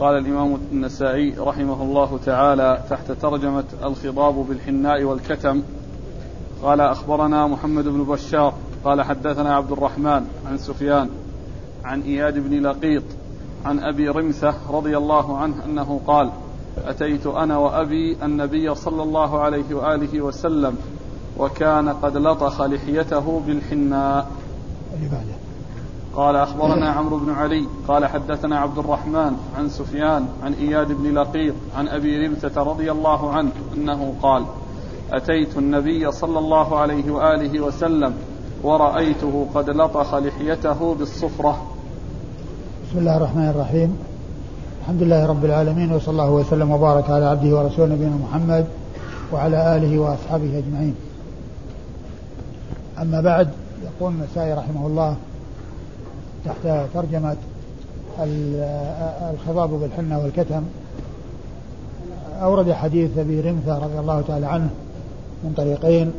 قال الإمام النسائي رحمه الله تعالى تحت ترجمة الخضاب بالحناء والكتم قال أخبرنا محمد بن بشار قال حدثنا عبد الرحمن عن سفيان عن إياد بن لقيط عن أبي رمثة رضي الله عنه أنه قال أتيت أنا وأبي النبي صلى الله عليه وآله وسلم وكان قد لطخ لحيته بالحناء. اللي بعده قال أخبرنا عمرو بن علي قال حدثنا عبد الرحمن عن سفيان عن إياد بن لقيط عن أبي رمثة رضي الله عنه أنه قال أتيت النبي صلى الله عليه وآله وسلم ورأيته قد لطخ لحيته بالصفرة. بسم الله الرحمن الرحيم. الحمد لله رب العالمين وصلى الله وسلم وبارك على عبده ورسوله نبينا محمد وعلى آله وأصحابه أجمعين. أما بعد يقول النسائي رحمه الله تحت ترجمة الخضاب بالحنة والكتم أورد حديث أبي رمثة رضي الله تعالى عنه من طريقين.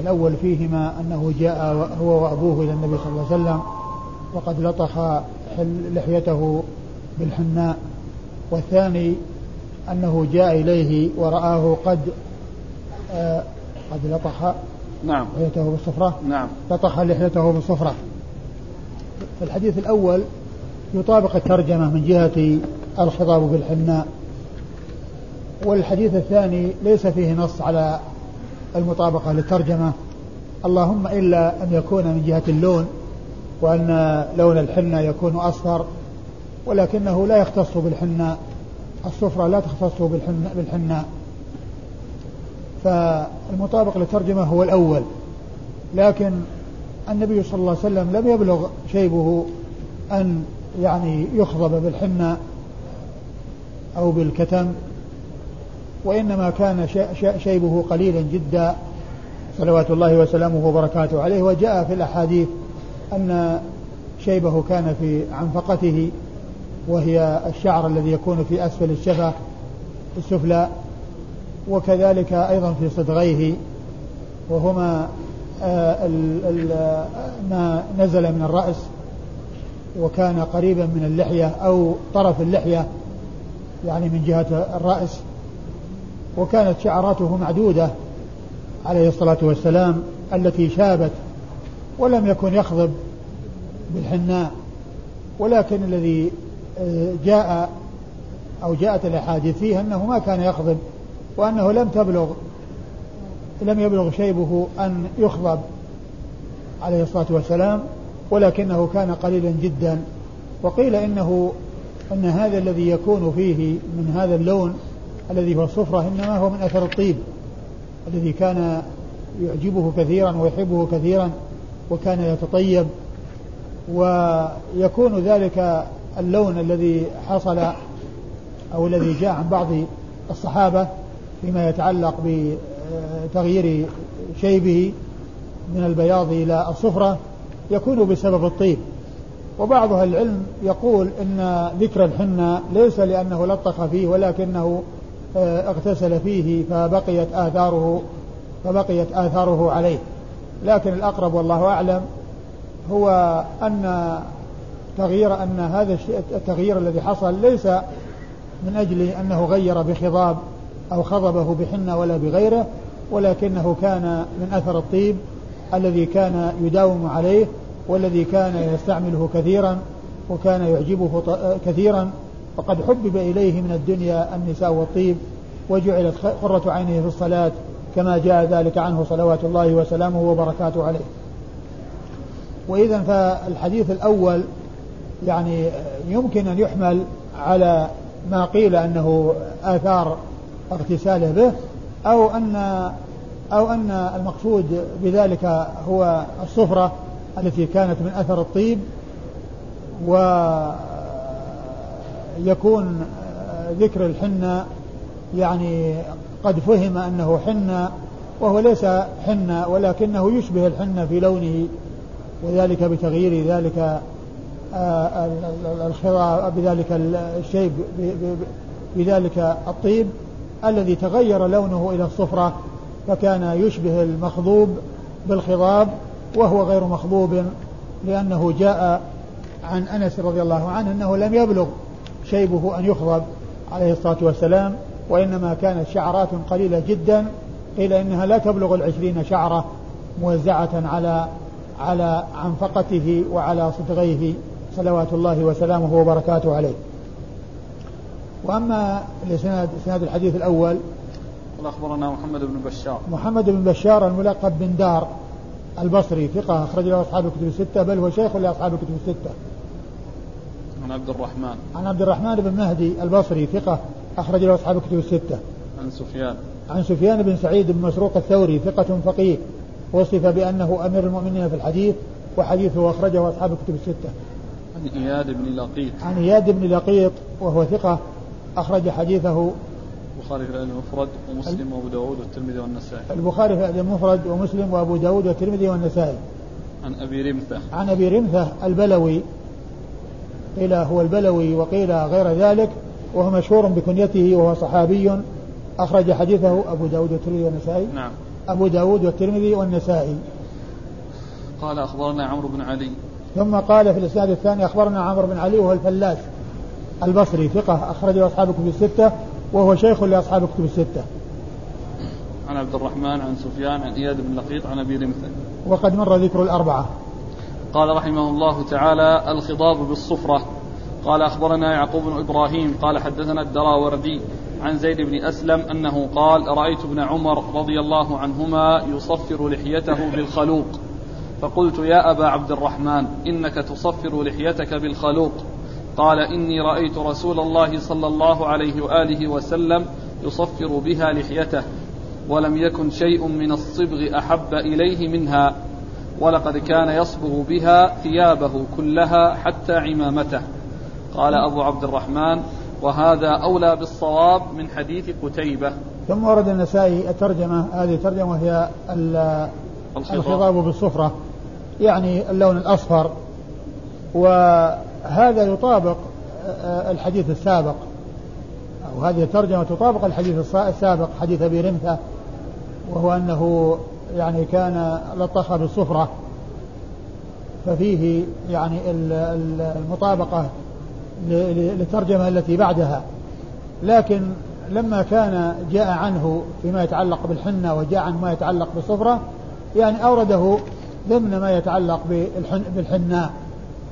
الأول فيهما أنه جاء هو وأبوه إلى النبي صلى الله عليه وسلم وقد لطخ لحيته بالحناء والثاني أنه جاء إليه ورآه قد آه قد لطخ نعم. لحيته بالصفرة. نعم. لطخ لحيته بالصفرة. الحديث الأول يطابق الترجمة من جهة الخطاب بالحناء والحديث الثاني ليس فيه نص على المطابقة للترجمة. اللهم إلا أن يكون من جهة اللون وأن لون الحنة يكون أصفر ولكنه لا يختص بالحناء الصفرة لا تختص بالحناء, بالحناء. فالمطابق للترجمة هو الأول لكن النبي صلى الله عليه وسلم لم يبلغ شيبه أن يعني يخضب بالحنة أو بالكتم وإنما كان شيبه قليلا جدا صلوات الله وسلامه وبركاته عليه. وجاء في الأحاديث أن شيبه كان في عنفقته وهي الشعر الذي يكون في أسفل الشفة السفلى وكذلك أيضا في صدغيه وهما ما نزل من الرأس وكان قريبا من اللحية أو طرف اللحية يعني من جهة الرأس وكانت شعراته معدودة عليه الصلاة والسلام التي شابت ولم يكن يخضب بالحناء ولكن الذي آه، جاء أو جاءت الأحاديث فيه أنه ما كان يخضب وأنه لم تبلغ لم يبلغ شيبه أن يخضب عليه الصلاة والسلام ولكنه كان قليلا جدا. وقيل إنه أن هذا الذي يكون فيه من هذا اللون الذي هو الصفرة إنما هو من أثر الطيب الذي كان يعجبه كثيرا ويحبه كثيرا وكان يتطيب. ويكون ذلك اللون الذي حصل أو الذي جاء عن بعض الصحابة فيما يتعلق بتغيير شيبه من البياض إلى الصفرة يكون بسبب الطيب. وبعض أهل العلم يقول إن ذكر الحنة ليس لأنه لطخ فيه ولكنه آه، اغتسل فيه فبقيت آثاره فبقيت آثاره عليه. لكن الأقرب والله أعلم هو أن تغيير أن هذا التغيير الذي حصل ليس من أجل أنه غير بخضاب أو خضبه بحنة ولا بغيره ولكنه كان من أثر الطيب الذي كان يداوم عليه والذي كان يستعمله كثيرا وكان يعجبه كثيرا. وقد حبب إليه من الدنيا النساء والطيب وجعلت قرة عينه في الصلاة كما جاء ذلك عنه صلوات الله وسلامه وبركاته عليه. وإذا فالحديث الأول يعني يمكن أن يحمل على ما قيل أنه آثار اغتساله به أو أن أو أن المقصود بذلك هو الصفرة التي كانت من أثر الطيب ويكون ذكر الحنة يعني قد فهم أنه حنة وهو ليس حنة ولكنه يشبه الحنة في لونه وذلك بتغيير ذلك آه، الخضار بذلك الشيء بذلك الطيب. الذي تغير لونه إلى الصفرة فكان يشبه المخضوب بالخضاب وهو غير مخضوب لأنه جاء عن أنس رضي الله عنه أنه لم يبلغ شيبه أن يخضب عليه الصلاة والسلام وإنما كانت شعرات قليلة جدا قيل إنها لا تبلغ العشرين شعرة موزعة على على عنفقته وعلى صدغيه صلوات الله وسلامه وبركاته عليه. وأما الإسناد إسناد الحديث الأول قال أخبرنا محمد بن بشار. محمد بن بشار الملقب بن دار البصري ثقة أخرج له أصحاب الكتب الستة بل هو شيخ لأصحاب الكتب الستة. عن عبد الرحمن. عن عبد الرحمن بن مهدي البصري ثقة أخرج له أصحاب الكتب الستة. عن سفيان. عن سفيان بن سعيد بن مسروق الثوري ثقة فقيه. وصف بأنه أمير المؤمنين في الحديث وحديثه أخرجه أصحاب الكتب الستة. عن إياد بن لقيط. عن إياد بن لقيط وهو ثقة أخرج حديثه البخاري في الأدب المفرد ومسلم وأبو داود والترمذي والنسائي. البخاري في الأدب المفرد ومسلم وأبو داود والترمذي والنسائي. عن أبي رمثة. عن أبي رمثة البلوي. قيل هو البلوي وقيل غير ذلك وهو مشهور بكنيته وهو صحابي. أخرج حديثه أبو داود والترمذي والنسائي. نعم. أبو داود والترمذي والنسائي. قال أخبرنا عمرو بن علي. ثم قال في الإسناد الثاني أخبرنا عمرو بن علي وهو الفلاس البصري ثقة أخرجه أصحاب الكتب الستة وهو شيخ لأصحاب الكتب الستة. عن عبد الرحمن عن سفيان عن إياد بن لقيط عن أبي رمثة وقد مر ذكر الأربعة. قال رحمه الله تعالى الخضاب بالصفرة. قال أخبرنا يعقوب بن إبراهيم قال حدثنا الدراوردي عن زيد بن أسلم أنه قال رأيت ابن عمر رضي الله عنهما يصفر لحيته بالخلوق. فقلت يا أبا عبد الرحمن إنك تصفر لحيتك بالخلوق. قال إني رأيت رسول الله صلى الله عليه وآله وسلم يصفر بها لحيته ولم يكن شيء من الصبغ أحب إليه منها ولقد كان يصبغ بها ثيابه كلها حتى عمامته. قال أبو عبد الرحمن وهذا أولى بالصواب من حديث قتيبة. ثم ورد النسائي الترجمة هذه ترجمة وهي الخضاب بالصفرة يعني اللون الأصفر وهذا يطابق آه، الحديث السابق. أو هذه الترجمة تطابق الحديث السابق حديث أبي رمثة وهو أنه يعني كان لطخ بالصفرة. ففيه يعني المطابقة للترجمة التي بعدها. لكن لما كان جاء عنه فيما يتعلق بالحنة وجاء عن ما يتعلق بالصفرة يعني أورده ضمن ما يتعلق بالحناء.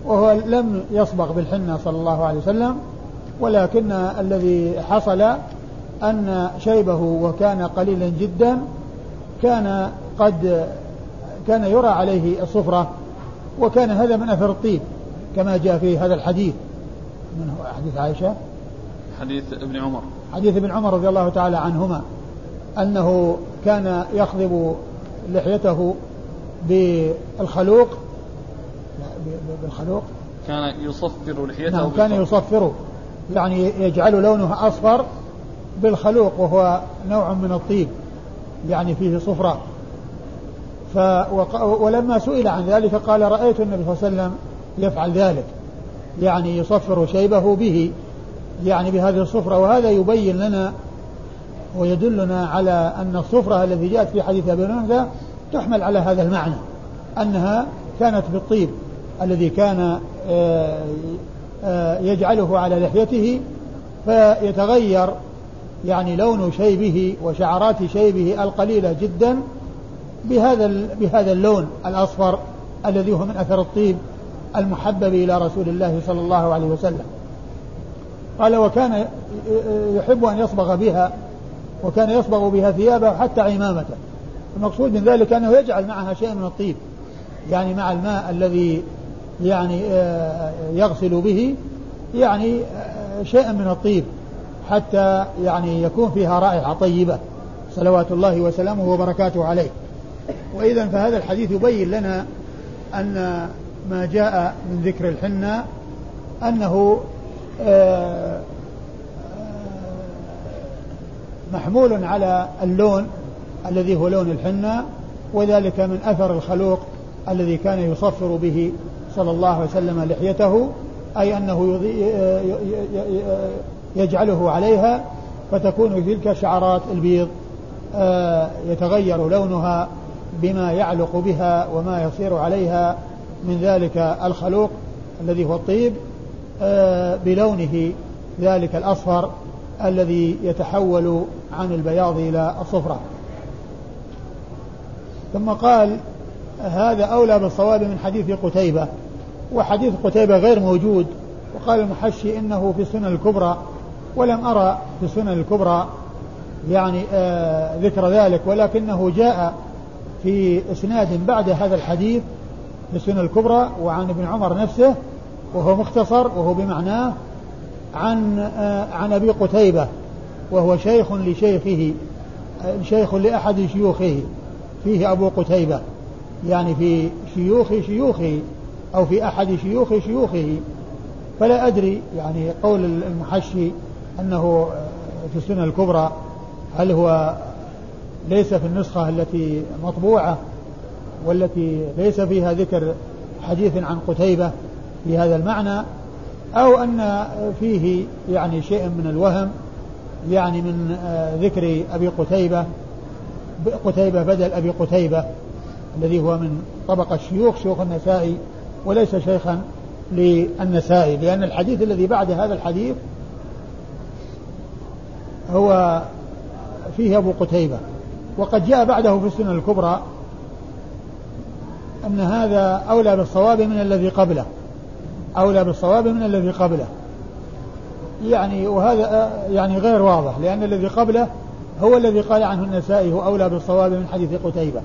وهو لم يصبغ بالحنة صلى الله عليه وسلم ولكن الذي حصل أن شيبه وكان قليلا جدا كان قد كان يرى عليه الصفرة وكان هذا من أثر الطيب كما جاء في هذا الحديث. من هو؟ حديث عائشة؟ حديث ابن عمر. حديث ابن عمر رضي الله تعالى عنهما أنه كان يخضب لحيته بالخلوق بالخلوق؟ كان يصفر لحيته نعم كان يصفره. يعني يجعل لونها أصفر بالخلوق وهو نوع من الطيب يعني فيه صفرة. ف ولما سئل عن ذلك قال رأيت النبي صلى الله عليه وسلم يفعل ذلك يعني يصفر شيبه به يعني بهذه الصفرة. وهذا يبين لنا ويدلنا على أن الصفرة التي جاءت في حديث أبي هريرة تحمل على هذا المعنى أنها كانت بالطيب. الذي كان آه، آه، يجعله على لحيته فيتغير يعني لون شيبه وشعرات شيبه القليلة جدا بهذا بهذا اللون الأصفر الذي هو من أثر الطيب المحبب إلى رسول الله صلى الله عليه وسلم. قال وكان يحب أن يصبغ بها وكان يصبغ بها ثيابه حتى عمامته. المقصود من ذلك أنه يجعل معها شيء من الطيب يعني مع الماء الذي يعني آه، يغسل به يعني آه، شيئا من الطيب حتى يعني يكون فيها رائحة طيبة صلوات الله وسلامه وبركاته عليه. وإذا فهذا الحديث يبين لنا أن ما جاء من ذكر الحنة أنه آه، محمول على اللون الذي هو لون الحنة وذلك من أثر الخلوق الذي كان يصفر به صلى الله عليه وسلم لحيته أي أنه يجعله عليها فتكون تلك شعرات البيض آه، يتغير لونها بما يعلق بها وما يصير عليها من ذلك الخلوق الذي هو الطيب آه، بلونه ذلك الأصفر الذي يتحول عن البياض إلى الصفرة. ثم قال هذا أولى بالصواب من حديث قتيبة. وحديث قتيبة غير موجود وقال المحشي إنه في السنن الكبرى ولم أرى في السنن الكبرى يعني آه ذكر ذلك ولكنه جاء في إسناد بعد هذا الحديث في السنن الكبرى وعن ابن عمر نفسه وهو مختصر وهو بمعناه عن آه عن أبي قتيبة وهو شيخ لشيخه شيخ لأحد شيوخه فيه أبو قتيبة يعني في شيوخ شيوخه. أو في أحد شيوخ شيوخه. فلا أدري يعني قول المحشي أنه في السنة الكبرى هل هو ليس في النسخة التي مطبوعة والتي ليس فيها ذكر حديث عن قتيبة في هذا المعنى أو أن فيه يعني شيء من الوهم يعني من ذكر أبي قتيبة قتيبة بدل أبي قتيبة الذي هو من طبقة الشيوخ شيوخ النسائي وليس شيخا للنسائي لأن الحديث الذي بعد هذا الحديث هو فيه أبو قتيبة وقد جاء بعده في السنة الكبرى أن هذا أولى بالصواب من الذي قبله أولى بالصواب من الذي قبله. يعني وهذا يعني غير واضح لأن الذي قبله هو الذي قال عنه النسائي هو أولى بالصواب من حديث قتيبة.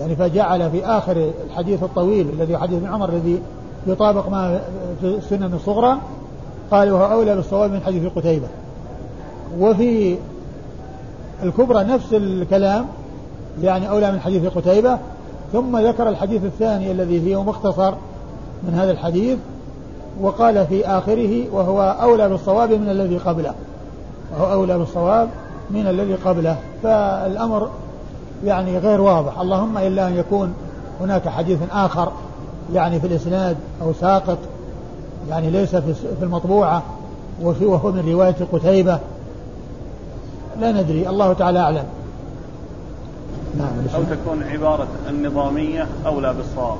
يعني فجعل في آخر الحديث الطويل الذي حديث ابن عمر الذي يطابق ما في السنن الصغرى قال وهو أولى بالصواب من حديث قتيبة. وفي الكبرى نفس الكلام يعني أولى من حديث قتيبة ثم ذكر الحديث الثاني الذي هو مختصر من هذا الحديث وقال في آخره وهو أولى بالصواب من الذي قبله. وهو أولى بالصواب من الذي قبله. فالأمر يعني غير واضح. اللهم إلا أن يكون هناك حديث آخر يعني في الإسناد أو ساقط يعني ليس في المطبوعة وهو من رواية قتيبة. لا ندري. الله تعالى أعلم. نعم أو تكون عبارة النظامية أولى بالصواب.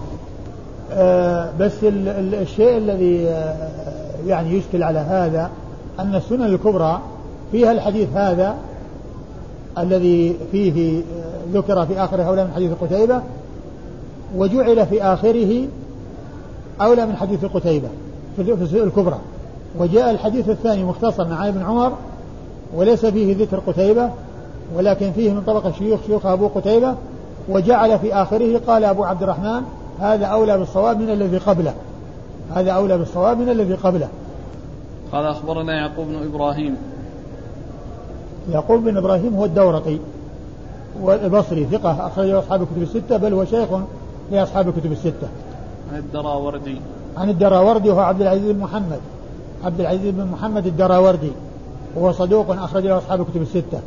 آه بس ال ال الشيء الذي آه يعني يشكل على هذا أن السنن الكبرى فيها الحديث هذا الذي فيه ذكر في آخره أولى من حديث قتيبة وجعل في آخره أولى من حديث قتيبة في الكبرى. وجاء الحديث الثاني مختصر عن ابن عمر وليس فيه ذكر قتيبة ولكن فيه من طبق شيوخ شيوخ أبو قتيبة وجعل في آخره قال أبو عبد الرحمن هذا أولى بالصواب من الذي قبله. هذا أولى بالصواب من الذي قبله. قال أخبرنا يعقوب بن إبراهيم يعقوب بن إبراهيم هو الدورقي والبصري ثقة أخرجه أصحاب الكتب الستة بل هو شيخ لأصحاب الكتب الستة عن الدراوردي عن الدراوردي وهو عبد العزيز بن محمد عبد العزيز بن محمد الدراوردي وهو صدوق أخرج له أصحاب الكتب الستة.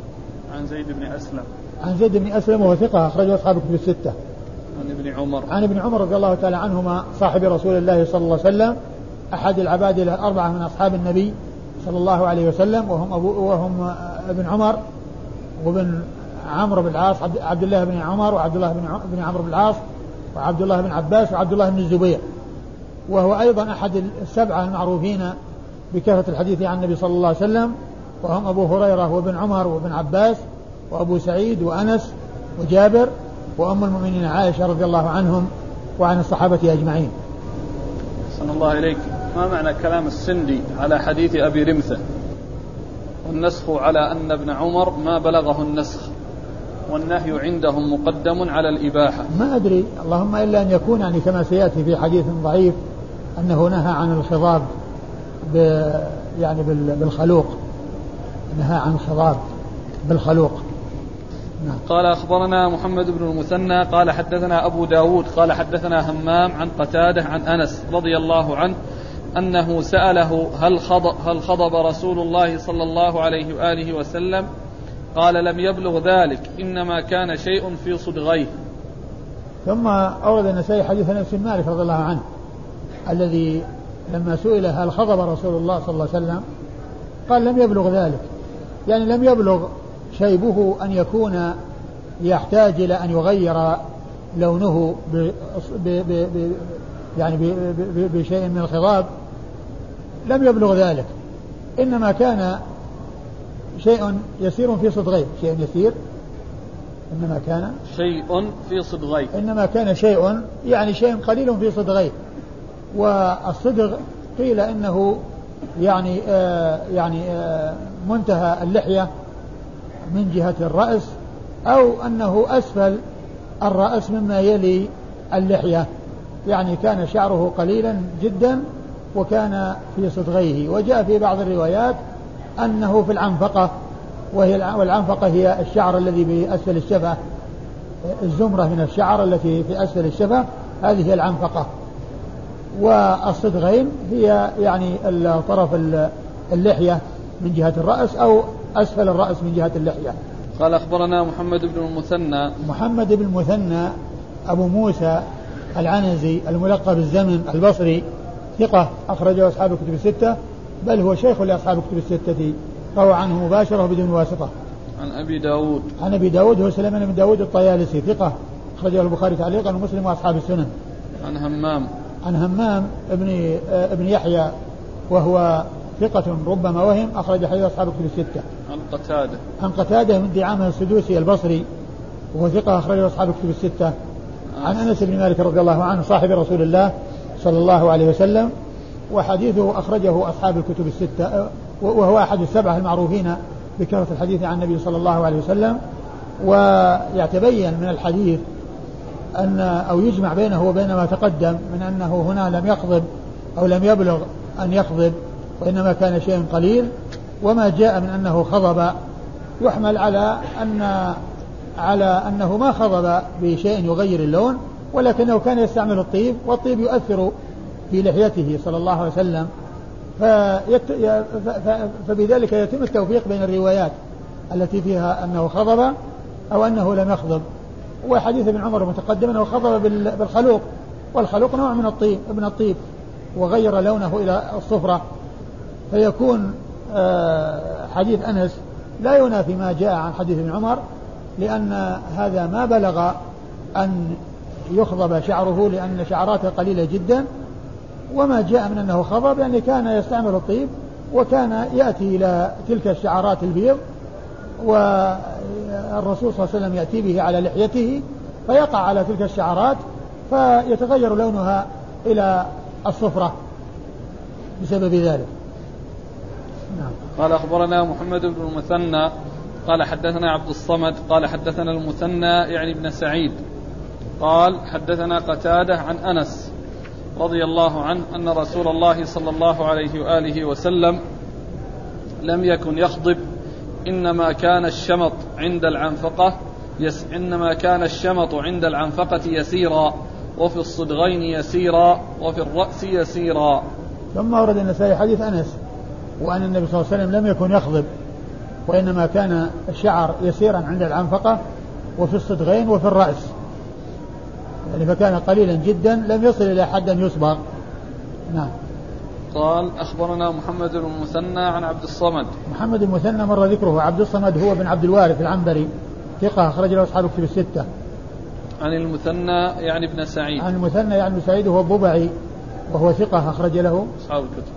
عن زيد بن أسلم. عن زيد بن أسلم وهو ثقة أخرجه أصحاب الكتب الستة. عن ابن عمر. عن ابن عمر رضي الله تعالى عنهما صاحب رسول الله صلى الله عليه وسلم أحد العباد الأربعة من أصحاب النبي صلى الله عليه وسلم وهم أبو وهم ابن عمر وابن عمرو بن العاص عبد الله بن عمر وعبد الله بن عمرو بن العاص وعبد الله بن عباس وعبد الله بن الزبير. وهو أيضا أحد السبعة المعروفين بكثرة الحديث عن النبي صلى الله عليه وسلم وهم أبو هريرة وابن عمر وابن عباس وأبو سعيد وأنس وجابر وأم المؤمنين عائشة رضي الله عنهم وعن الصحابة أجمعين. صلى الله إليك. ما معنى كلام السندي على حديث أبي رمثة؟ والنسخ على أن ابن عمر ما بلغه النسخ والنهي عندهم مقدم على الإباحة. ما أدري اللهم إلا أن يكون يعني كما سيأتي في حديث ضعيف أنه نهى عن الخضاب يعني بالخلوق. نهى عن الخضاب بالخلوق. نعم. قال أخبرنا محمد بن المثنى قال حدثنا أبو داود قال حدثنا همام عن قتادة عن أنس رضي الله عنه أنه سأله هل خضب, هل خضب رسول الله صلى الله عليه وآله وسلم؟ قال لم يبلغ ذلك إنما كان شيء في صدغيه. ثم أورد النسائي حديث أنس بن مالك رضي الله عنه الذي لما سئل هل خضب رسول الله صلى الله عليه وسلم قال لم يبلغ ذلك. يعني لم يبلغ شيبه أن يكون يحتاج إلى أن يغير لونه ب ب ب يعني بشيء من الخضاب. لم يبلغ ذلك. إنما كان شيء يسير في صدغين شيء يسير إنما كان شيء في صدغين إنما كان شيء يعني شيء قليل في صدغين والصدغ قيل إنه يعني آه يعني آه منتهى اللحية من جهة الرأس أو أنه أسفل الرأس مما يلي اللحية. يعني كان شعره قليلا جدا وكان في صدغيه وجاء في بعض الروايات أنه في العنفقة وهي والعنفقة هي الشعر الذي بأسفل الشفة الزمرة من الشعر التي في أسفل الشفة هذه هي العنفقة. والصدغين هي يعني طرف اللحية من جهة الرأس أو أسفل الرأس من جهة اللحية. قال أخبرنا محمد بن المثنى. محمد بن المثنى أبو موسى العنزي الملقب بالزمن البصري ثقة أخرجه أصحاب الكتب الستة بل هو شيخ لأصحاب الكتب الستة روى عنه مباشرة بدون واسطة عن أبي داود عن أبي داود هو سليمان بن داود الطيالسي ثقة أخرجه البخاري تعليقا ومسلم وأصحاب السنن عن همام عن همام ابن ابن يحيى وهو ثقة ربما وهم أخرج حديث أصحاب الكتب الستة. عن قتادة. عن قتادة من دعامة السدوسي البصري وهو ثقة أخرجه أصحاب الكتب الستة. عن أنس بن مالك رضي الله عنه صاحب رسول الله صلى الله عليه وسلم وحديثه أخرجه أصحاب الكتب الستة وهو أحد السبعة المعروفين بكثرة الحديث عن النبي صلى الله عليه وسلم. ويتبين من الحديث أن أو يجمع بينه وبين ما تقدم من أنه هنا لم يقضب أو لم يبلغ أن يقضب وإنما كان شيء قليل وما جاء من أنه خضب يحمل على أن على أنه ما خضب بشيء يغير اللون. ولكنه كان يستعمل الطيب والطيب يؤثر في لحيته صلى الله عليه وسلم فيت... فبذلك يتم التوفيق بين الروايات التي فيها أنه خضب أو أنه لم يخضب. وحديث ابن عمر المتقدم أنه خضب بالخلوق والخلوق نوع من الطيب من الطيب وغير لونه إلى الصفرة. فيكون آه، حديث أنس لا ينافي ما جاء عن حديث ابن عمر لأن هذا ما بلغ أن يخضب شعره لأن شعراته قليلة جدا وما جاء من أنه خضب يعني كان يستعمل الطيب وكان يأتي إلى تلك الشعرات البيض والرسول صلى الله عليه وسلم يأتي به على لحيته فيقع على تلك الشعرات فيتغير لونها إلى الصفرة بسبب ذلك نعم. قال أخبرنا محمد بن المثنى قال حدثنا عبد الصمد قال حدثنا المثنى يعني ابن سعيد قال حدثنا قتادة عن أنس رضي الله عنه أن رسول الله صلى الله عليه وآله وسلم لم يكن يخضب إنما كان الشمط عند العنفقة يس إنما كان الشمط عند العنفقة يسيرا وفي الصدغين يسيرا وفي الرأس يسيرا. ثم ورد النسائي حديث أنس وأن النبي صلى الله عليه وسلم لم يكن يخضب وإنما كان الشعر يسيرا عند العنفقة وفي الصدغين وفي الرأس. يعني فكان قليلا جدا لم يصل إلى حد أن يصبغ. نعم. قال أخبرنا محمد بن المثنى عن عبد الصمد. محمد المثنى مر ذكره. عبد الصمد هو بن عبد الوارث العنبري ثقة أخرج له أصحاب الكتب الستة. عن المثنى يعني ابن سعيد. عن المثنى يعني ابن سعيد هو الضبعي وهو ثقة أخرج له أصحاب الكتب.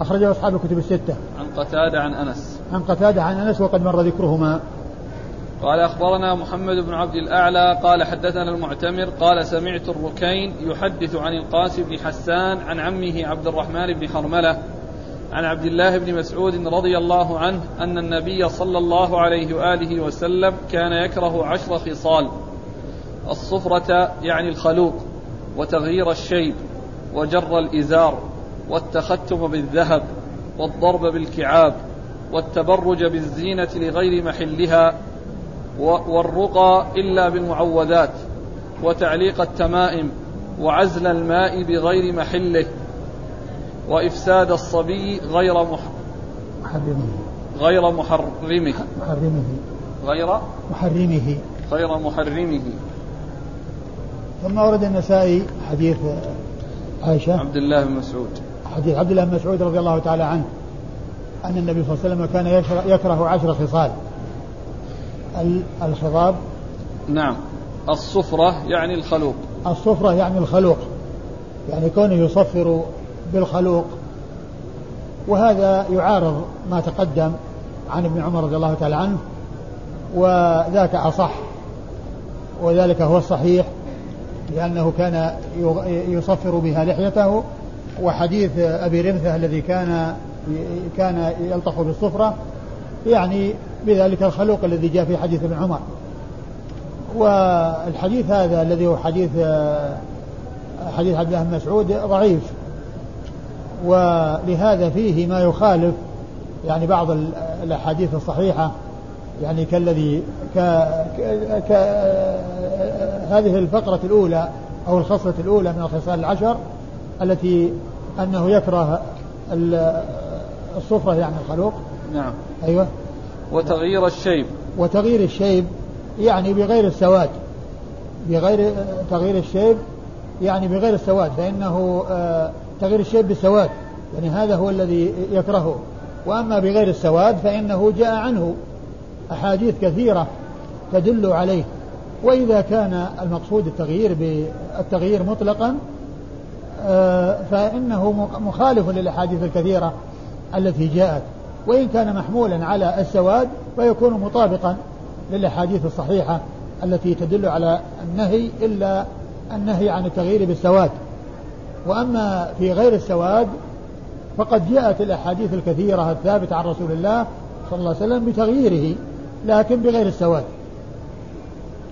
أخرج له أصحاب الكتب الستة. عن قتادة عن أنس. عن قتادة عن أنس وقد مر ذكرهما. قال أخبرنا محمد بن عبد الأعلى قال حدثنا المعتمر قال سمعت الركين يحدث عن القاسم بن حسان عن عمه عبد الرحمن بن حرملة عن عبد الله بن مسعود رضي الله عنه أن النبي صلى الله عليه وآله وسلم كان يكره عشر خصال الصفرة يعني الخلوق وتغيير الشيب وجر الإزار والتختم بالذهب والضرب بالكعاب والتبرج بالزينة لغير محلها والرقى إلا بالمعوذات وتعليق التمائم وعزل الماء بغير محله وإفساد الصبي غير مح... محرمه. غير محرمه. محرمه. غير محرمه. غير محرمه. ثم ورد النسائي حديث عائشة. عبد الله بن مسعود. حديث عبد الله بن مسعود رضي الله تعالى عنه أن النبي صلى الله عليه وسلم كان يكره عشر خصال. الخضاب؟ نعم. الصفرة يعني الخلوق. الصفرة يعني الخلوق. يعني كونه يصفر بالخلوق. وهذا يعارض ما تقدم عن ابن عمر رضي الله تعالى عنه وذاك أصح وذلك هو الصحيح لأنه كان يصفر بها لحيته. وحديث أبي رمثة الذي كان كان يلطخ بالصفرة يعني بذلك الخلوق الذي جاء في حديث ابن عمر. والحديث هذا الذي هو حديث حديث عبد الله بن مسعود ضعيف. ولهذا فيه ما يخالف يعني بعض الأحاديث الصحيحة يعني كالذي ك... ك... ك... هذه الفقرة الأولى أو الخصلة الأولى من الخصال العشر التي أنه يكره الصفرة يعني الخلوق. نعم. أيوة. وتغيير الشيب. وتغيير الشيب يعني بغير السواد. بغير تغيير الشيب يعني بغير السواد فإنه آه، تغيير الشيب بالسواد. يعني هذا هو الذي يكرهه. وأما بغير السواد فإنه جاء عنه أحاديث كثيرة تدل عليه. وإذا كان المقصود التغيير بالتغيير مطلقا آه، فإنه مخالف للأحاديث الكثيرة التي جاءت. وإن كان محمولا على السواد فيكون مطابقا للأحاديث الصحيحة التي تدل على النهي إلا النهي عن التغيير بالسواد. وأما في غير السواد فقد جاءت الأحاديث الكثيرة الثابتة عن رسول الله صلى الله عليه وسلم بتغييره لكن بغير السواد.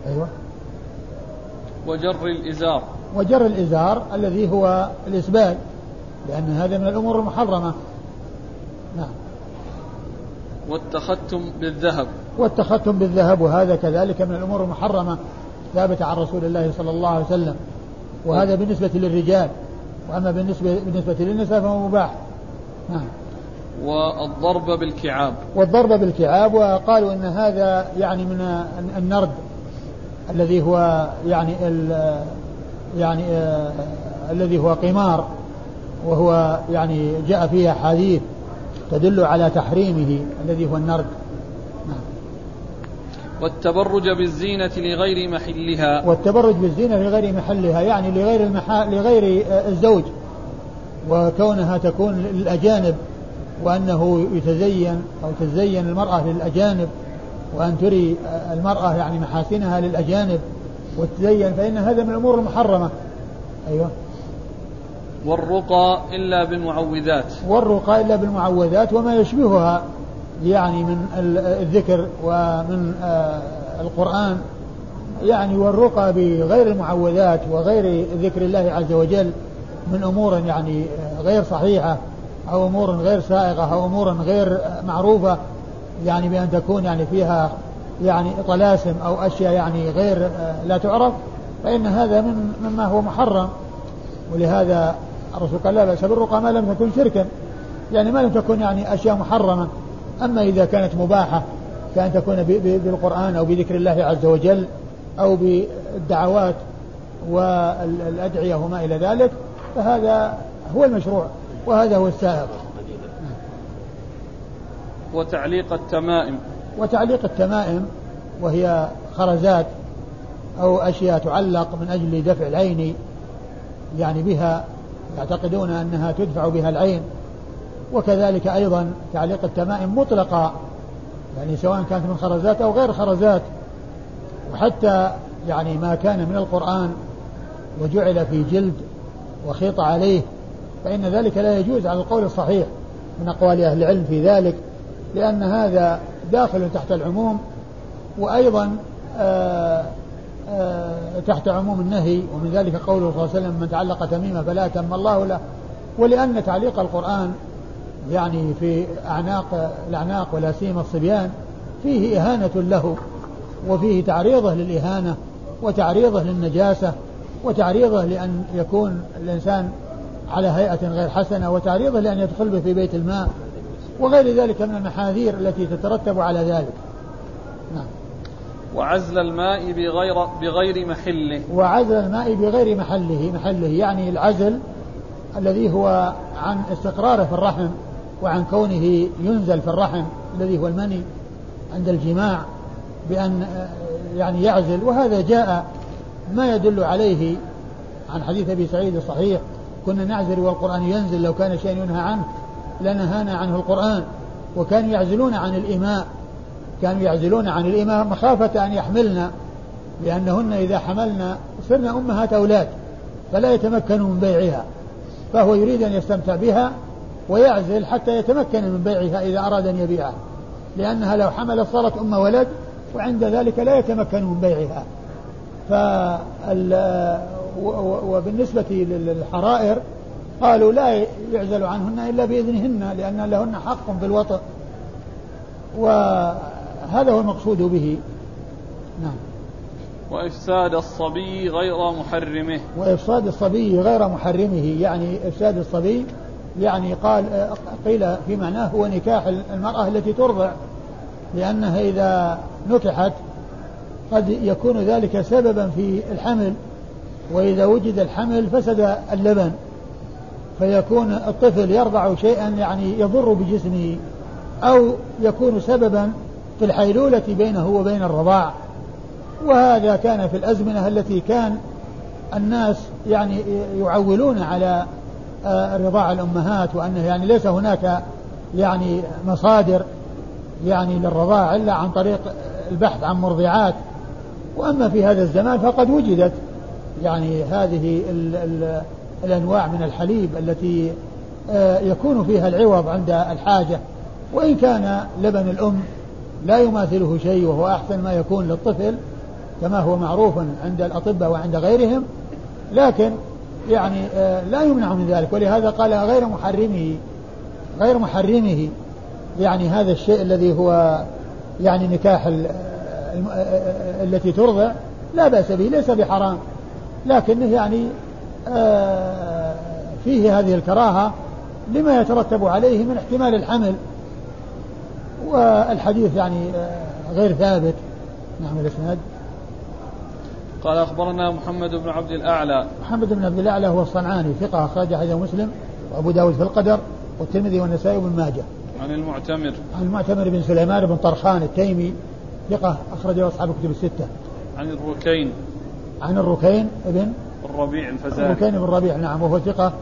أيوة. وجر الإزار. وجر الإزار الذي هو الإسبال لأن هذا من الأمور المحرمة. نعم. والتختم بالذهب. والتختم بالذهب وهذا كذلك من الأمور المحرمة ثابتة عن رسول الله صلى الله عليه وسلم. وهذا بالنسبة للرجال وأما بالنسبة بالنسبة للنساء فهو مباح. نعم. والضرب بالكعاب. والضرب بالكعاب وقالوا إن هذا يعني من النرد الذي هو يعني ال يعني آه الذي هو قمار وهو يعني جاء فيه أحاديث. تدل على تحريمه الذي هو النرد. نعم. والتبرج بالزينة لغير محلها. والتبرج بالزينة لغير محلها يعني لغير المحا... لغير آه، الزوج. وكونها تكون للأجانب وأنه يتزين أو تزين المرأة للأجانب وأن تري المرأة يعني محاسنها للأجانب وتزين فإن هذا من الأمور المحرمة. أيوه. والرقى إلا بالمعوذات. والرقى إلا بالمعوذات وما يشبهها يعني من الذكر ومن آه، القرآن. يعني والرقى بغير المعوذات وغير ذكر الله عز وجل من أمور يعني غير صحيحة أو أمور غير سائغة أو أمور غير معروفة يعني بأن تكون يعني فيها يعني طلاسم أو أشياء يعني غير لا تعرف فإن هذا من مما هو محرم. ولهذا الرسول قال لا بأس بالرقى ما لم تكن شركا. يعني ما لم تكن يعني أشياء محرمة. أما إذا كانت مباحة كأن تكون بالقرآن أو بذكر الله عز وجل أو بالدعوات والأدعية وما إلى ذلك فهذا هو المشروع وهذا هو السائغ وتعليق التمائم. وتعليق التمائم وهي خرزات أو أشياء تعلق من أجل دفع العين يعني بها يعتقدون أنها تدفع بها العين وكذلك أيضا تعليق التمائم مطلقة يعني سواء كانت من خرزات أو غير خرزات. وحتى يعني ما كان من القرآن وجعل في جلد وخيط عليه فإن ذلك لا يجوز على القول الصحيح من أقوال أهل العلم في ذلك لأن هذا داخل تحت العموم. وأيضا آه، تحت عموم النهي ومن ذلك قوله صلى الله عليه وسلم من تعلق تميمة فلا تم الله له. ولأن تعليق القرآن يعني في أعناق الأعناق ولا سيما الصبيان فيه إهانة له وفيه تعريضه للإهانة وتعريضه للنجاسة وتعريضه لأن يكون الإنسان على هيئة غير حسنة وتعريضه لأن يدخل به في بيت الماء وغير ذلك من المحاذير التي تترتب على ذلك. نعم. وعزل الماء بغير بغير محله. وعزل الماء بغير محله محله يعني العزل الذي هو عن استقراره في الرحم وعن كونه ينزل في الرحم الذي هو المني عند الجماع بأن يعني يعزل. وهذا جاء ما يدل عليه عن حديث أبي سعيد الصحيح كنا نعزل والقرآن ينزل لو كان شيء ينهى عنه لنهانا عنه القرآن. وكانوا يعزلون عن الإماء كانوا يعزلون عن الإماء مخافة أن يحملن لأنهن إذا حملن صرن أمهات أولاد فلا يتمكن من بيعها فهو يريد أن يستمتع بها ويعزل حتى يتمكن من بيعها إذا أراد أن يبيعها لأنها لو حملت صارت أم ولد وعند ذلك لا يتمكن من بيعها. وبالنسبة للحرائر قالوا لا يعزل عنهن إلا بإذنهن لأن لهن حق في الوطن وهذا هو المقصود به. نعم. وإفساد الصبي غير محرمه. وإفساد الصبي غير محرمه يعني إفساد الصبي يعني قال قيل في معناه هو نكاح المرأة التي ترضع لأنها إذا نكحت قد يكون ذلك سببا في الحمل وإذا وجد الحمل فسد اللبن فيكون الطفل يرضع شيئا يعني يضر بجسمه أو يكون سببا في الحيلولة بينه وبين الرضاع. وهذا كان في الأزمنة التي كان الناس يعني يعولون على آه، رضاع الأمهات وأنه يعني ليس هناك يعني مصادر يعني للرضاع إلا عن طريق البحث عن مرضعات. وأما في هذا الزمان فقد وجدت يعني هذه ال ال الأنواع من الحليب التي آه، يكون فيها العوض عند الحاجة. وإن كان لبن الأم لا يماثله شيء وهو أحسن ما يكون للطفل كما هو معروف عند الأطباء وعند غيرهم. لكن يعني آه، لا يمنع من ذلك. ولهذا قال غير محرمه غير محرمه. يعني هذا الشيء الذي هو يعني نكاح التي ترضع لا بأس به ليس بحرام. لكنه يعني آه، فيه هذه الكراهة لما يترتب عليه من احتمال الحمل. والحديث يعني آه، غير ثابت نعم الاسناد قال أخبرنا محمد بن عبد الأعلى محمد بن عبد الأعلى هو الصنعاني ثقة أخرج حديث مسلم وأبو داود في القدر والترمذي والنسائي وابن ماجه عن المعتمر عن المعتمر بن سليمان بن طرخان التيمي ثقة أخرجه أصحاب الكتب الستة. عن الركين. عن الركين ابن الربيع الفزاري. الركين بن الربيع نعم وهو ثقة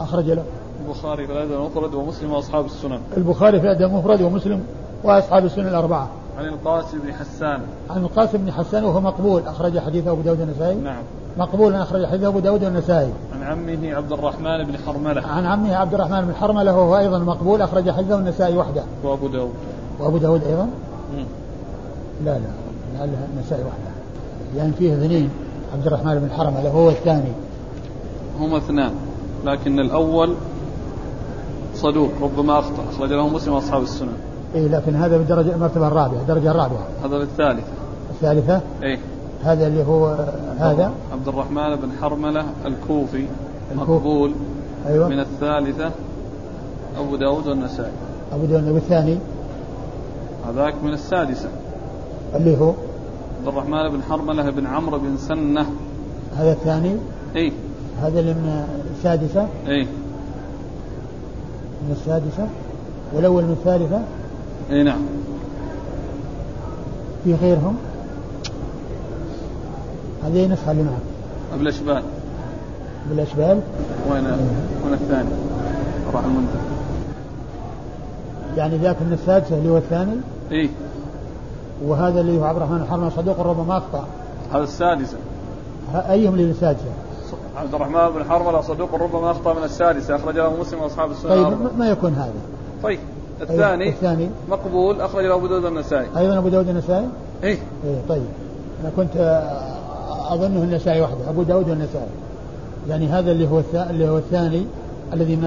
أخرج له. البخاري في الأدب المفرد ومسلم وأصحاب السنن. البخاري في الأدب المفرد ومسلم وأصحاب السنن الأربعة. عن القاسم بن حسان. عن القاسم بن حسان وهو مقبول أخرج حديثه أبو داود النسائي. نعم. مقبول أخرج حديثه أبو داود النسائي. عن عمه عبد الرحمن بن حرملة. عن عمه عبد الرحمن بن حرملة وهو أيضا مقبول أخرج حديثه النسائي وحده. وأبو داود. وأبو داود أيضا؟ لا لا لعلها النسائي وحده لأن فيه اثنين عبد الرحمن بن حرملة هو الثاني هما اثنان لكن الأول صدوق ربما أخطأ. أخرج له مسلم وأصحاب السنن إيه لكن هذا بالدرجة المرتبة الرابعة الدرجة الرابعة. هذا الثالثة الثالثة؟ إيه. هذا اللي هو هذا؟ عبد الرحمن بن حرملة الكوفي مقبول. أيوة. من الثالثة أبو داود والنسائي. أبو داود والثاني هذاك من السادسة. اللي هو؟ عبد الرحمن بن حرملة بن عمرو بن سنة. هذا الثاني؟ اي هذا اللي من السادسة؟ اي من السادسة والأول من الثالثة؟ إي نعم. في غيرهم؟ هذه نسخة اللي معك بالأشبال بالأشبال وين؟ وين الثاني؟ راح المنتهى يعني ذاك من السادسة اللي هو الثاني؟ إي. وهذا اللي هو عبد الرحمن الحرمي صدوق ربما أخطأ. هذا السادسة. أيهم اللي السادسة؟ عبد الرحمن بن حرملة صدوق ربما أخطأ من السادسة اخرج له مسلم وأصحاب السنة طيب ما يكون هذا؟ طيب الثاني أيوة الثاني. مقبول اخرج له أبو داود النسائي. أيضا أبو داود النسائي؟ إيه. إيه طيب. أنا كنت أظنه النسائي وحده أبو داود والنسائي يعني هذا اللي هو اللي هو الثاني الذي من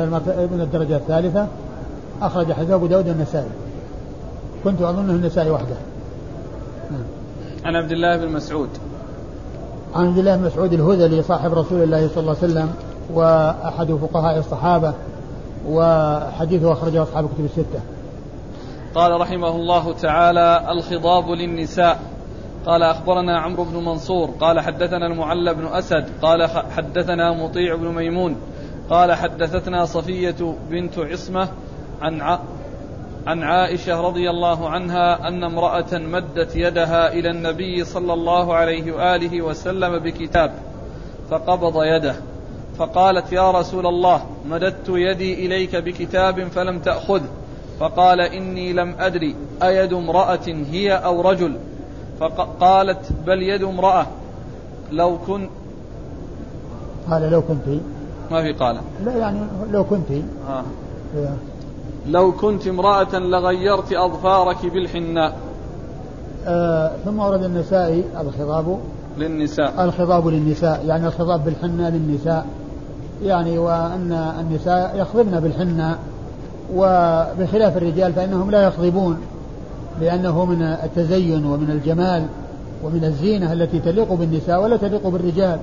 من الدرجة الثالثة أخرج حديث أبو داود النسائي. كنت أظنه النسائي وحده عن عبد الله بن مسعود. عن عبد الله بن مسعود الهذلي صاحب رسول الله صلى الله عليه وسلم وأحد فقهاء الصحابة وحديثه أخرجه أصحاب الكتب الستة. قال رحمه الله تعالى الخضاب للنساء. قال أخبرنا عمرو بن منصور. قال حدثنا المعلى بن أسد. قال حدثنا مطيع بن ميمون. قال حدثتنا صفية بنت عصمة عن عن عائشة رضي الله عنها أن امرأة مدت يدها إلى النبي صلى الله عليه وآله وسلم بكتاب فقبض يده فقالت يا رسول الله مددت يدي إليك بكتاب فلم تأخذه فقال إني لم أدري أيد امرأة هي أو رجل فقالت بل يد امرأة لو كنت قال لو كنت. ما في قال. لا يعني لو كنت. آه. لو كنت امرأة لغيرت أظفارك بالحناء. آه ثم ورد النسائي الخطاب للنساء. الخطاب للنساء يعني الخطاب بالحنة للنساء. يعني وأن النساء يخضبن بالحنة وبخلاف الرجال فإنهم لا يخضبون لأنه من التزين ومن الجمال ومن الزينة التي تليق بالنساء ولا تليق بالرجال.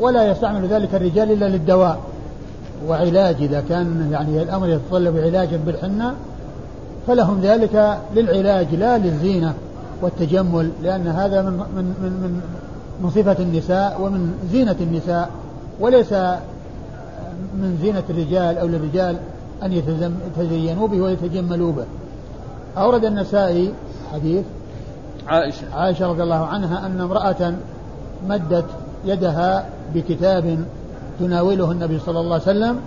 ولا يستعمل ذلك الرجال إلا للدواء. وعلاج إذا كان يعني الأمر يتطلب علاجا بالحنة فلهم ذلك للعلاج لا للزينة والتجمل لأن هذا من من من من, من صفة النساء ومن زينة النساء وليس من زينة الرجال أو للرجال أن يتزينوا به ويتجملوا به. أورد النسائي حديث عائشة. عائشة رضي الله عنها أن امرأة مدت يدها بكتاب تناوله النبي صلى الله عليه وسلم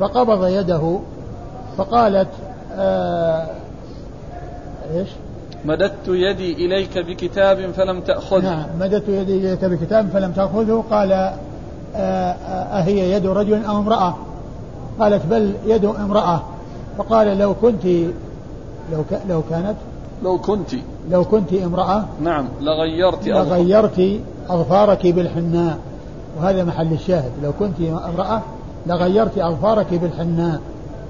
فقبض يده فقالت آه إيش؟ مددت يدي إليك بكتاب فلم تأخذه. نعم مددت يدي إليك بكتاب فلم تأخذه قال آه، آه، أهي يد رجل أو امرأة؟ قالت بل يد امرأة. فقال لو كنت لو ك لو كانت؟ لو كنت. لو كنت امرأة؟ نعم لغيرت لغيرت أظفارك بالحناء. وهذا محل الشاهد. لو كنت امرأة لغيرت أظفارك بالحناء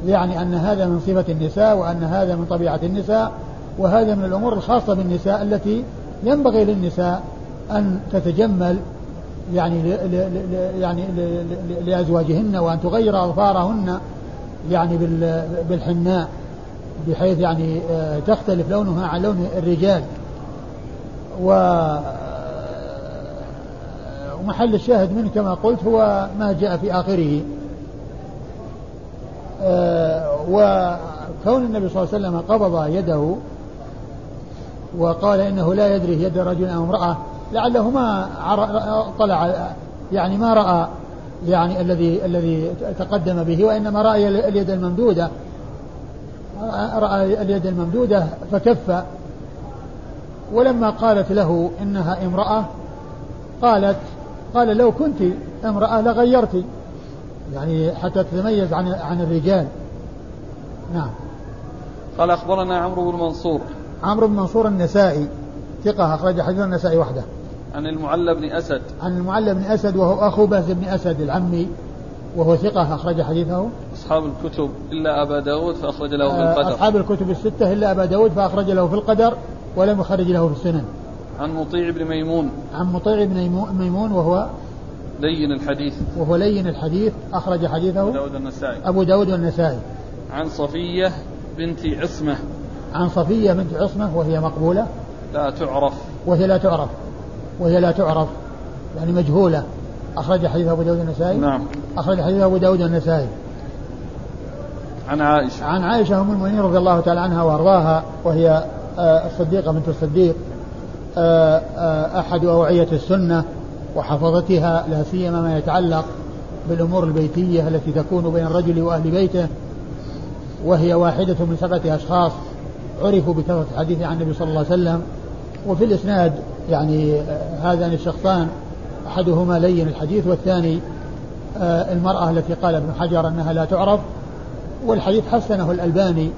يعني أن هذا من صفة النساء وأن هذا من طبيعة النساء وهذا من الأمور الخاصة بالنساء التي ينبغي للنساء أن تتجمل يعني يعني لأزواجهن وأن تغير أظفارهن يعني بالحناء بحيث يعني آه، تختلف لونها عن لون الرجال. و ومحل الشاهد منه كما قلت هو ما جاء في آخره. آه، وكون النبي صلى الله عليه وسلم قبض يده وقال إنه لا يدري يد رجل أو امرأة لعله ما طلع يعني ما رأى يعني الذي الذي تقدم به وإنما رأى اليد الممدودة. رأى اليد الممدودة فكف. ولما قالت له إنها امرأة قالت قال لو كنت امرأة لغيرت يعني حتى تتميز عن عن الرجال نعم قال أخبرنا عمرو بن منصور عمرو بن منصور النسائي ثقة أخرج حديث النسائي وحده. عن المعلى بن أسد. عن المعلى بن أسد وهو أخو بهز بن أسد العمي وهو ثقة أخرج حديثه. أصحاب الكتب إلا أبا داود فأخرج له في آه، القدر. أصحاب الكتب الستة إلا أبا داود فأخرج له في القدر ولم يخرج له في السنن. عن مطيع بن ميمون. عن مطيع بن ميمون وهو لين الحديث. وهو لين الحديث أخرج حديثه. أبو داود النسائي. أبو داود والنسائي. عن صفية بنت عصمة عن صفية بنت عصمة وهي مقبولة لا تعرف وهي لا تعرف وهي لا تعرف يعني مجهولة أخرج حديث أبو داود النسائي نعم أخرج حديث أبو داود النسائي عن عائشة عن عائشة أم المؤمنين رضي الله تعالى عنها وأرضاها وهي آه، الصديقة بنت الصديق أحد أوعية السنة وحفظتها لا سيما ما يتعلق بالأمور البيتية التي تكون بين الرجل وأهل بيته وهي واحدة من سبعة أشخاص عرفوا بكثرة الحديث عن النبي صلى الله عليه وسلم. وفي الإسناد يعني آه، هذان الشخصان أحدهما لين الحديث والثاني آه، المرأة التي قال ابن حجر أنها لا تعرف والحديث حسنه الألباني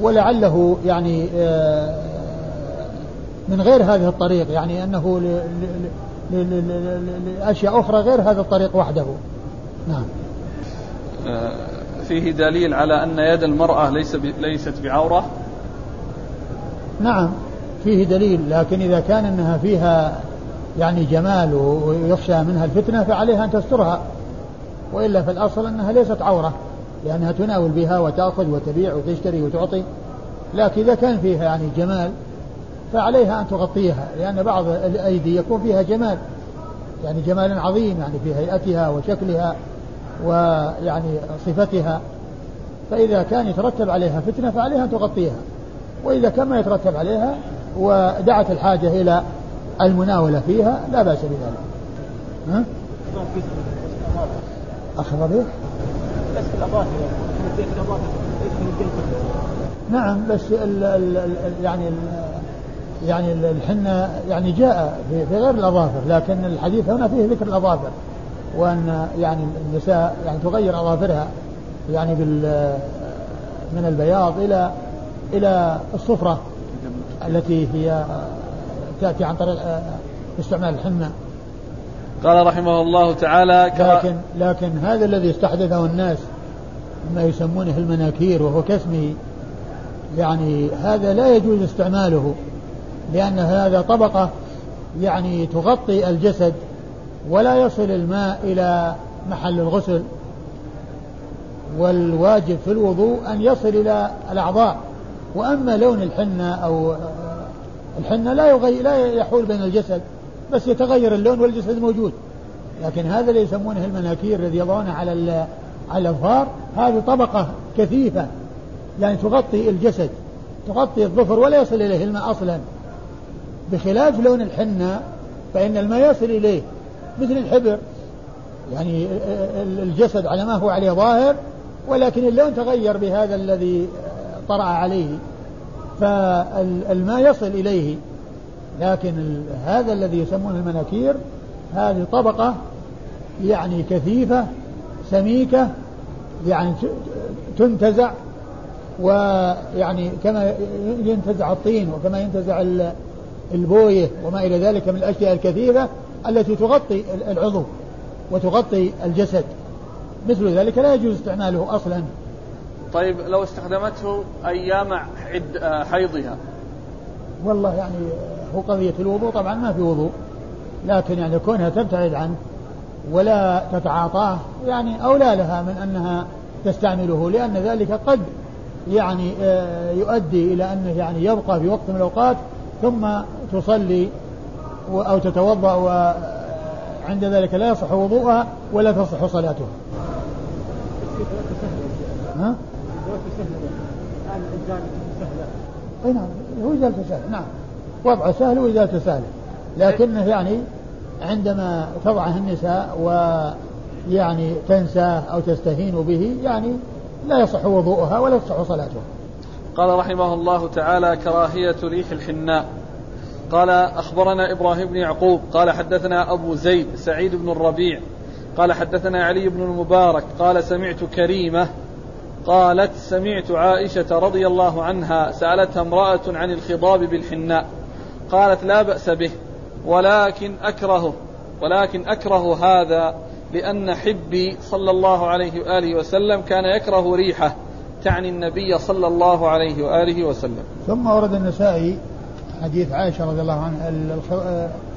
ولعله يعني آه، من غير هذه الطريق يعني أنه لأشياء أخرى غير هذا الطريق وحده. نعم. فيه دليل على أن يد المرأة ليس ليست بعورة؟ نعم فيه دليل لكن إذا كان أنها فيها يعني جمال ويخشى منها الفتنة فعليها أن تسترها وإلا في الأصل أنها ليست عورة لأنها تناول بها وتأخذ وتبيع وتشتري وتعطي لكن إذا كان فيها يعني جمال فعليها أن تغطيها لأن بعض الأيدي يكون فيها جمال يعني جمال عظيم يعني في هيئتها وشكلها ويعني صفتها فإذا كان يترتب عليها فتنة فعليها أن تغطيها وإذا كان ما يترتب عليها ودعت الحاجة إلى المناولة فيها لا بأس بذلك ها؟ أخضر إيه؟ بس نعم بس يعني يعني الحنة يعني جاء في غير الأظافر لكن الحديث هنا فيه ذكر الأظافر وأن يعني النساء يعني تغير أظافرها يعني بال من البياض إلى إلى الصفرة التي هي تأتي عن طريق استعمال الحنة. قال رحمه الله تعالى لكن لكن هذا الذي استحدثه الناس ما يسمونه المناكير وهو كاسمه يعني هذا لا يجوز استعماله. لأن هذا طبقة يعني تغطي الجسد ولا يصل الماء إلى محل الغسل والواجب في الوضوء أن يصل إلى الأعضاء. وأما لون الحنة أو الحنة لا يغير لا يحول بين الجسد بس يتغير اللون والجسد موجود. لكن هذا اللي يسمونه المناكير الذي يضعونه على على الأظفار هذه طبقة كثيفة يعني تغطي الجسد تغطي الظفر ولا يصل إليه الماء أصلا. بخلاف لون الحنة فإن الماء يصل إليه مثل الحبر. يعني الجسد على ما هو عليه ظاهر ولكن اللون تغير بهذا الذي طرأ عليه. فالماء يصل إليه. لكن هذا الذي يسمونه المناكير هذه طبقة يعني كثيفة سميكة يعني تنتزع ويعني كما ينتزع الطين وكما ينتزع البوية وما إلى ذلك من الأشياء الكثيرة التي تغطي العضو وتغطي الجسد. مثل ذلك لا يجوز استعماله أصلا. طيب لو استخدمته أيام عد حيضها. والله يعني هو قضية الوضوء طبعا ما في وضوء. لكن يعني كونها تبتعد عنه ولا تتعاطاه يعني أولى لها من أنها تستعمله لأن ذلك قد يعني آه، يؤدي إلى أنه يعني يبقى في وقت من الأوقات ثم تصلي أو تتوضأ وعند ذلك لا يصح وضوءها ولا تصح صلاتها. ها؟ أي نعم هو إزالته سهل نعم. وضعه سهل وإزالته سهل لكنه يعني عندما تضعه النساء ويعني تنساه أو تستهين به يعني لا يصح وضوءها ولا تصح صلاتها. قال رحمه الله تعالى كراهية ريح الحناء. قال أخبرنا إبراهيم بن يعقوب قال حدثنا أبو زيد سعيد بن الربيع قال حدثنا علي بن المبارك قال سمعت كريمة قالت سمعت عائشة رضي الله عنها سألتها امرأة عن الخضاب بالحناء قالت لا بأس به ولكن أكرهه ولكن أكره هذا لأن حبي صلى الله عليه وآله وسلم كان يكره ريحه. تعني النبي صلى الله عليه وآله وسلم. ثم ورد النسائي حديث عائشة رضي الله عنها الخ...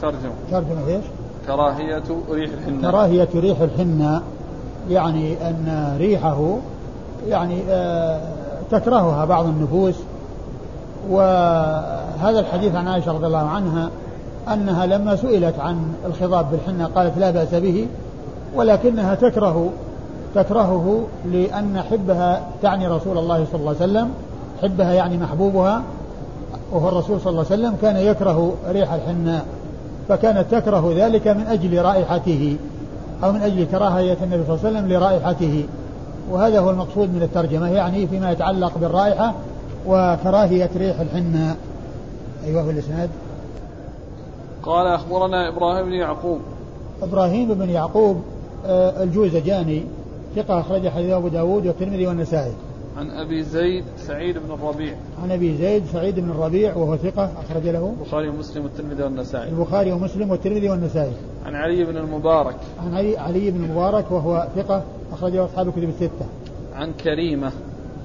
ترجمة. ترجمة إيش؟ كراهية ريح الحنة. كراهية ريح الحنة يعني أن ريحه يعني آه تكرهها بعض النفوس. وهذا الحديث عن عائشة رضي الله عنها أنها لما سئلت عن الخضاب بالحنة قالت لا بأس به ولكنها تكره تكرهه لأن حبها تعني رسول الله صلى الله عليه وسلم. حبها يعني محبوبها. وهو الرسول صلى الله عليه وسلم كان يكره ريح الحناء فكانت تكره ذلك من أجل رائحته أو من أجل كراهية النبي صلى الله عليه وسلم لرائحته. وهذا هو المقصود من الترجمة يعني فيما يتعلق بالرائحة وكراهية ريح الحناء أيوه في الإسناد قال أخبرنا إبراهيم بن يعقوب. إبراهيم بن يعقوب آه، الجوزجاني ثقة أخرج حديث أبو داود والترمذي والنسائي. عن أبي زيد سعيد بن الربيع. عن أبي زيد سعيد بن الربيع وهو ثقة أخرج له. البخاري ومسلم والترمذي والنسائي. البخاري ومسلم والترمذي والنسائي. عن علي بن المبارك. عن علي, علي بن المبارك وهو ثقة أخرج له أصحاب الكتب الستة. عن كريمة.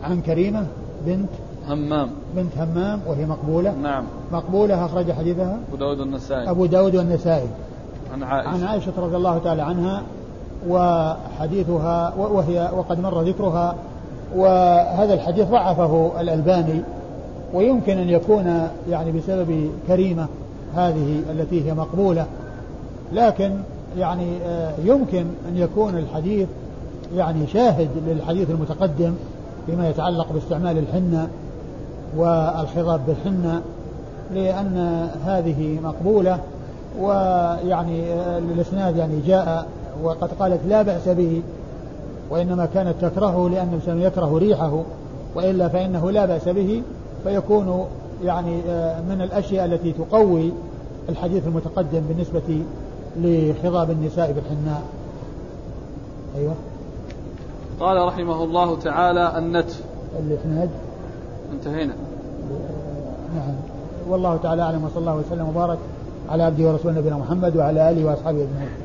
عن كريمة بنت همام. بنت همام وهي مقبولة. نعم. مقبولة أخرج حديثها. أبو داود والنسائي. أبو داود والنسائي. عن عائشة. عن عائشة رضي الله تعالى عنها وحديثها وهي وقد مر ذكرها وهذا الحديث ضعفه الألباني ويمكن أن يكون يعني بسبب كريمة هذه التي هي مقبولة لكن يعني آه، يمكن أن يكون الحديث يعني شاهد للحديث المتقدم فيما يتعلق باستعمال الحنة والخضاب بالحنة لأن هذه مقبولة ويعني الإسناد يعني جاء وقد قالت لا بأس به وإنما كانت تكرهه لأن الإنسان يكره ريحه وإلا فإنه لا بأس به فيكون يعني آه، من الأشياء التي تقوي الحديث المتقدم بالنسبة لخضاب النساء بالحناء. أيوه. قال رحمه الله تعالى النتف. الإسناد انتهينا. نعم. والله تعالى أعلم وصلى الله وسلم وبارك على عبده ورسوله نبينا محمد وعلى آله وأصحابه أجمعين.